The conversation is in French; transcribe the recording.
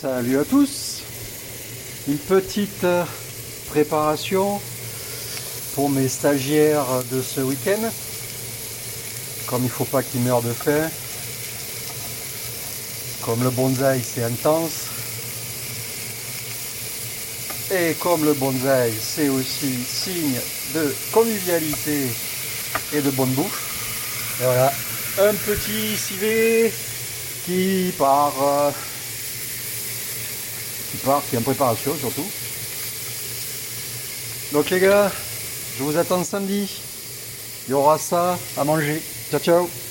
Salut à tous Une petite préparation pour mes stagiaires de ce week-end. Comme il ne faut pas qu'ils meurent de faim. Comme le bonsaï c'est intense. Et comme le bonsaï c'est aussi signe de convivialité et de bonne bouffe. Et voilà, un petit civet qui part, euh, qui part, qui est en préparation surtout. Donc les gars, je vous attends samedi. Il y aura ça à manger. Ciao ciao